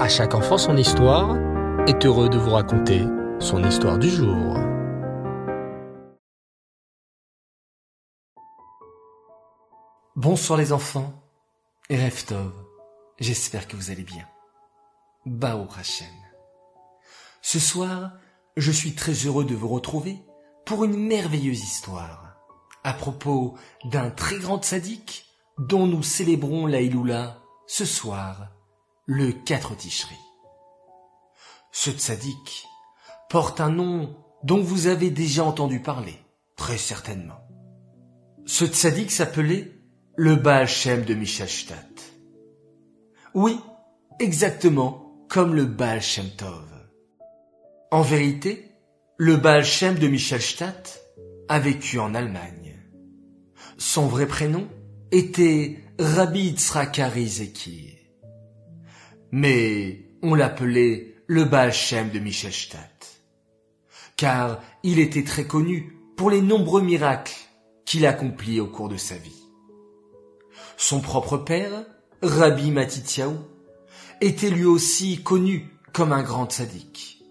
À chaque enfant son histoire est heureux de vous raconter son histoire du jour. Bonsoir les enfants et Reftov, j'espère que vous allez bien. Bao Hashem. Ce soir, je suis très heureux de vous retrouver pour une merveilleuse histoire à propos d'un très grand sadique dont nous célébrons la ce soir, le 4 Ticherie. Ce tzaddik porte un nom dont vous avez déjà entendu parler, très certainement. Ce tzaddik s'appelait le Baal Shem de Michelstadt. Oui, exactement comme le Baal Shem Tov. En vérité, le Baal Shem de Michelstadt a vécu en Allemagne. Son vrai prénom était Rabbi Tzrakari Zeki. Mais on l'appelait le Baal Shem de Michelstadt, car il était très connu pour les nombreux miracles qu'il accomplit au cours de sa vie. Son propre père, Rabbi Matityahu, était lui aussi connu comme un grand sadique.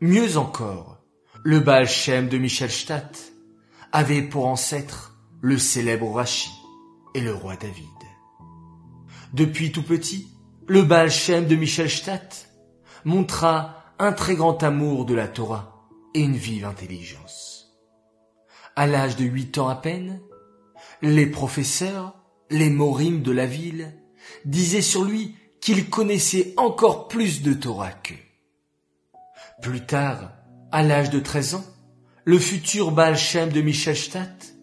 Mieux encore, le Baal Shem de Michelstadt avait pour ancêtre le célèbre Rashi et le roi David. Depuis tout petit, le Baal Shem de Michelstadt montra un très grand amour de la Torah et une vive intelligence. À l'âge de huit ans à peine, les professeurs, les morim de la ville, disaient sur lui qu'il connaissait encore plus de Torah qu'eux. Plus tard, à l'âge de treize ans, le futur Baal Shem de Michelstadt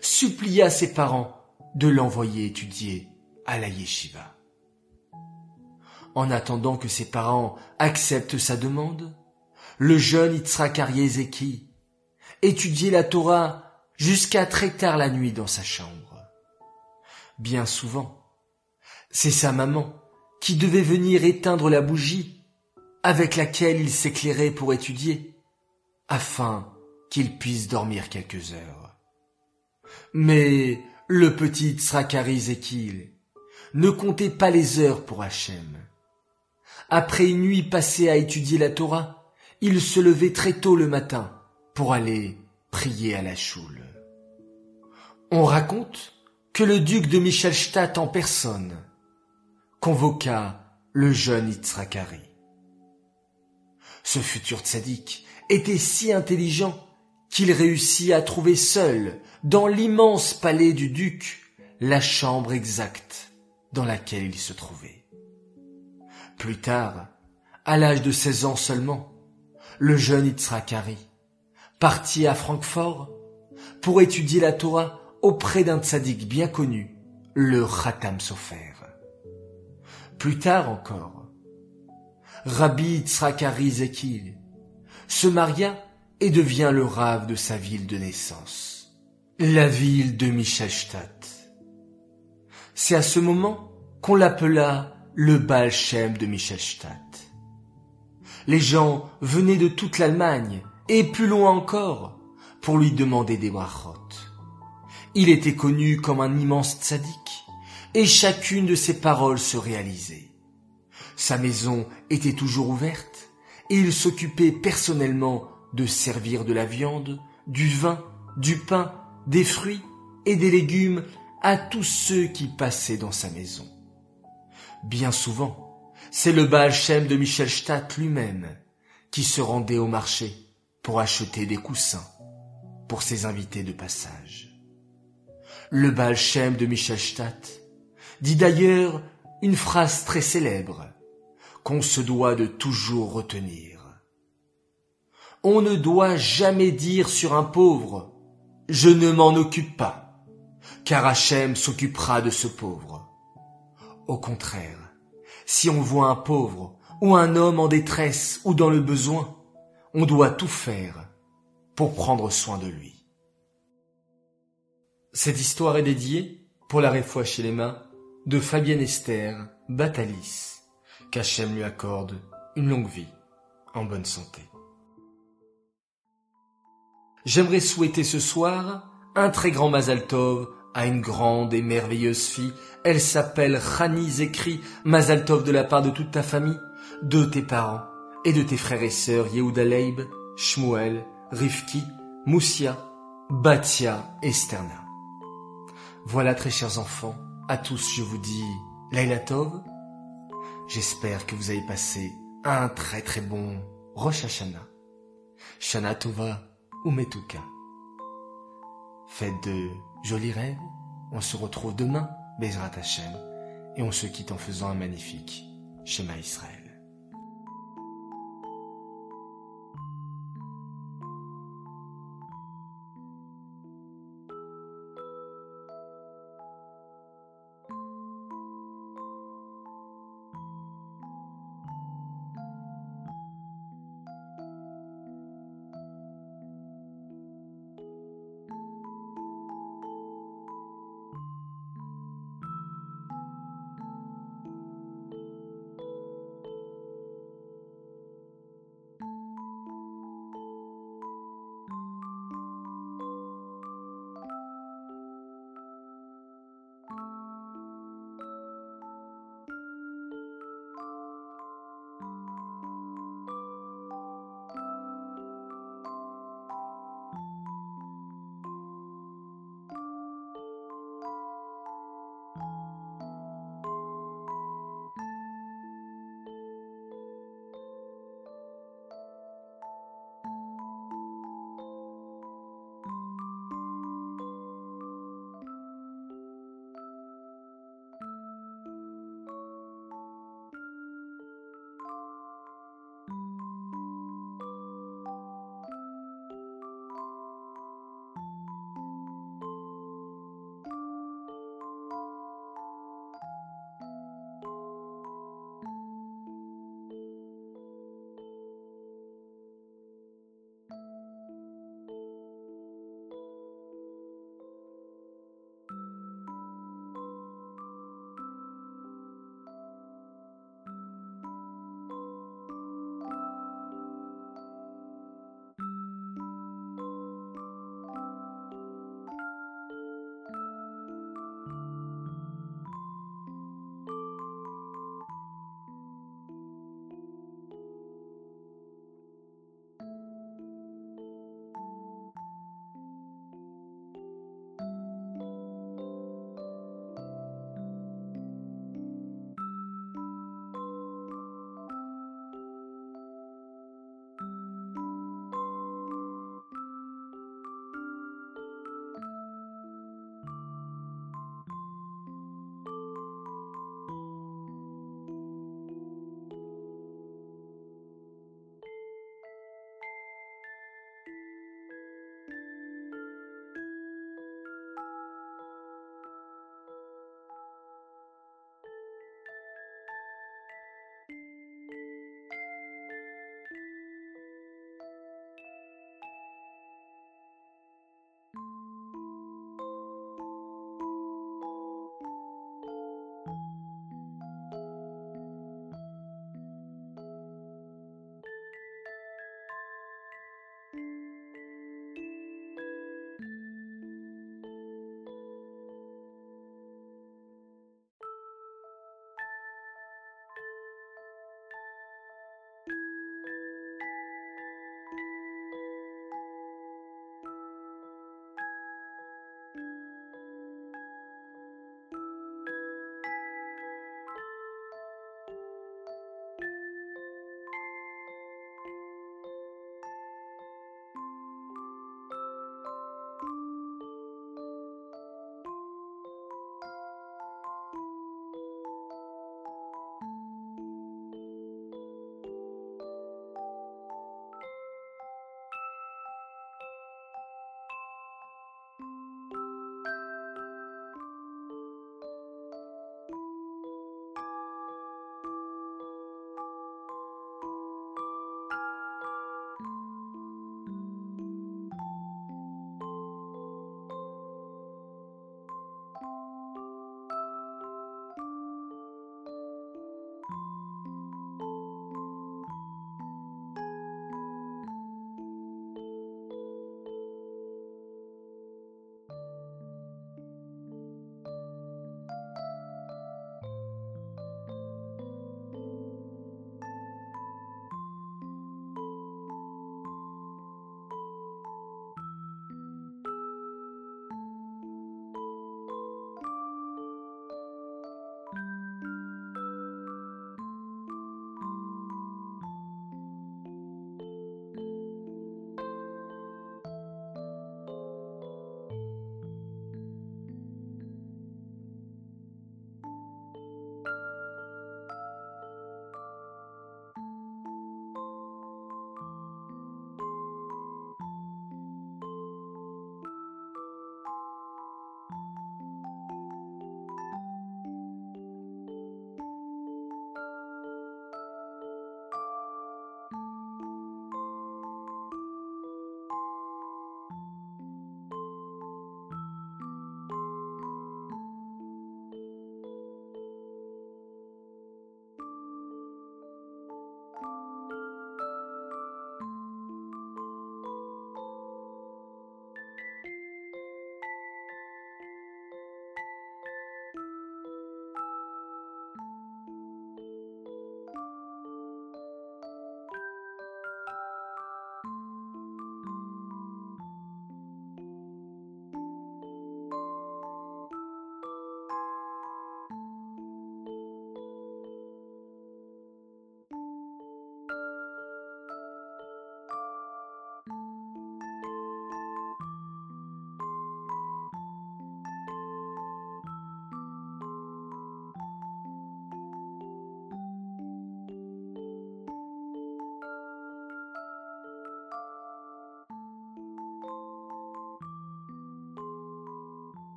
supplia ses parents de l'envoyer étudier à la yeshiva. En attendant que ses parents acceptent sa demande, le jeune Yitzhak Zeki étudiait la Torah jusqu'à très tard la nuit dans sa chambre. Bien souvent, c'est sa maman qui devait venir éteindre la bougie avec laquelle il s'éclairait pour étudier, afin qu'il puisse dormir quelques heures. Mais le petit Tzrakari Zekil ne comptait pas les heures pour Hachem. Après une nuit passée à étudier la Torah, il se levait très tôt le matin pour aller prier à la choule. On raconte que le duc de Michelstadt en personne convoqua le jeune Itzrakari. Ce futur tzaddik était si intelligent qu'il réussit à trouver seul, dans l'immense palais du duc, la chambre exacte dans laquelle il se trouvait. Plus tard, à l'âge de seize ans seulement, le jeune Itzrakari partit à Francfort pour étudier la Torah auprès d'un tzaddik bien connu, le Khatam Sofer. Plus tard encore, Rabbi Itzrakari Zekil se maria et devient le rave de sa ville de naissance, la ville de Michelstadt. C'est à ce moment qu'on l'appela le Baal Shem de Michelstadt. Les gens venaient de toute l'Allemagne et plus loin encore pour lui demander des brachot. Il était connu comme un immense tzaddik et chacune de ses paroles se réalisait. Sa maison était toujours ouverte et il s'occupait personnellement de servir de la viande, du vin, du pain, des fruits et des légumes à tous ceux qui passaient dans sa maison. Bien souvent, c'est le Baal Shem de Michelstadt lui-même qui se rendait au marché pour acheter des coussins pour ses invités de passage. Le Baal Shem de Michelstadt dit d'ailleurs une phrase très célèbre qu'on se doit de toujours retenir on ne doit jamais dire sur un pauvre Je ne m'en occupe pas, car Hachem s'occupera de ce pauvre. Au contraire, si on voit un pauvre ou un homme en détresse ou dans le besoin, on doit tout faire pour prendre soin de lui. Cette histoire est dédiée pour la réfoua chez les mains de Fabienne Esther Batalis, qu'Hachem lui accorde une longue vie en bonne santé. J'aimerais souhaiter ce soir un très grand Mazal Tov à une grande et merveilleuse fille. Elle s'appelle Rani Zekri. Mazal Tov de la part de toute ta famille. de tes parents et de tes frères et sœurs Yehuda Leib, Shmuel, Rifki, Moussia, Batia et Sterna. Voilà très chers enfants, à tous je vous dis Laila Tov. J'espère que vous avez passé un très très bon Rosh Hashanah. Shana Tova ou Metuka. Faites de jolis rêves. On se retrouve demain, Bezrat Hashem, et on se quitte en faisant un magnifique Shema Israël.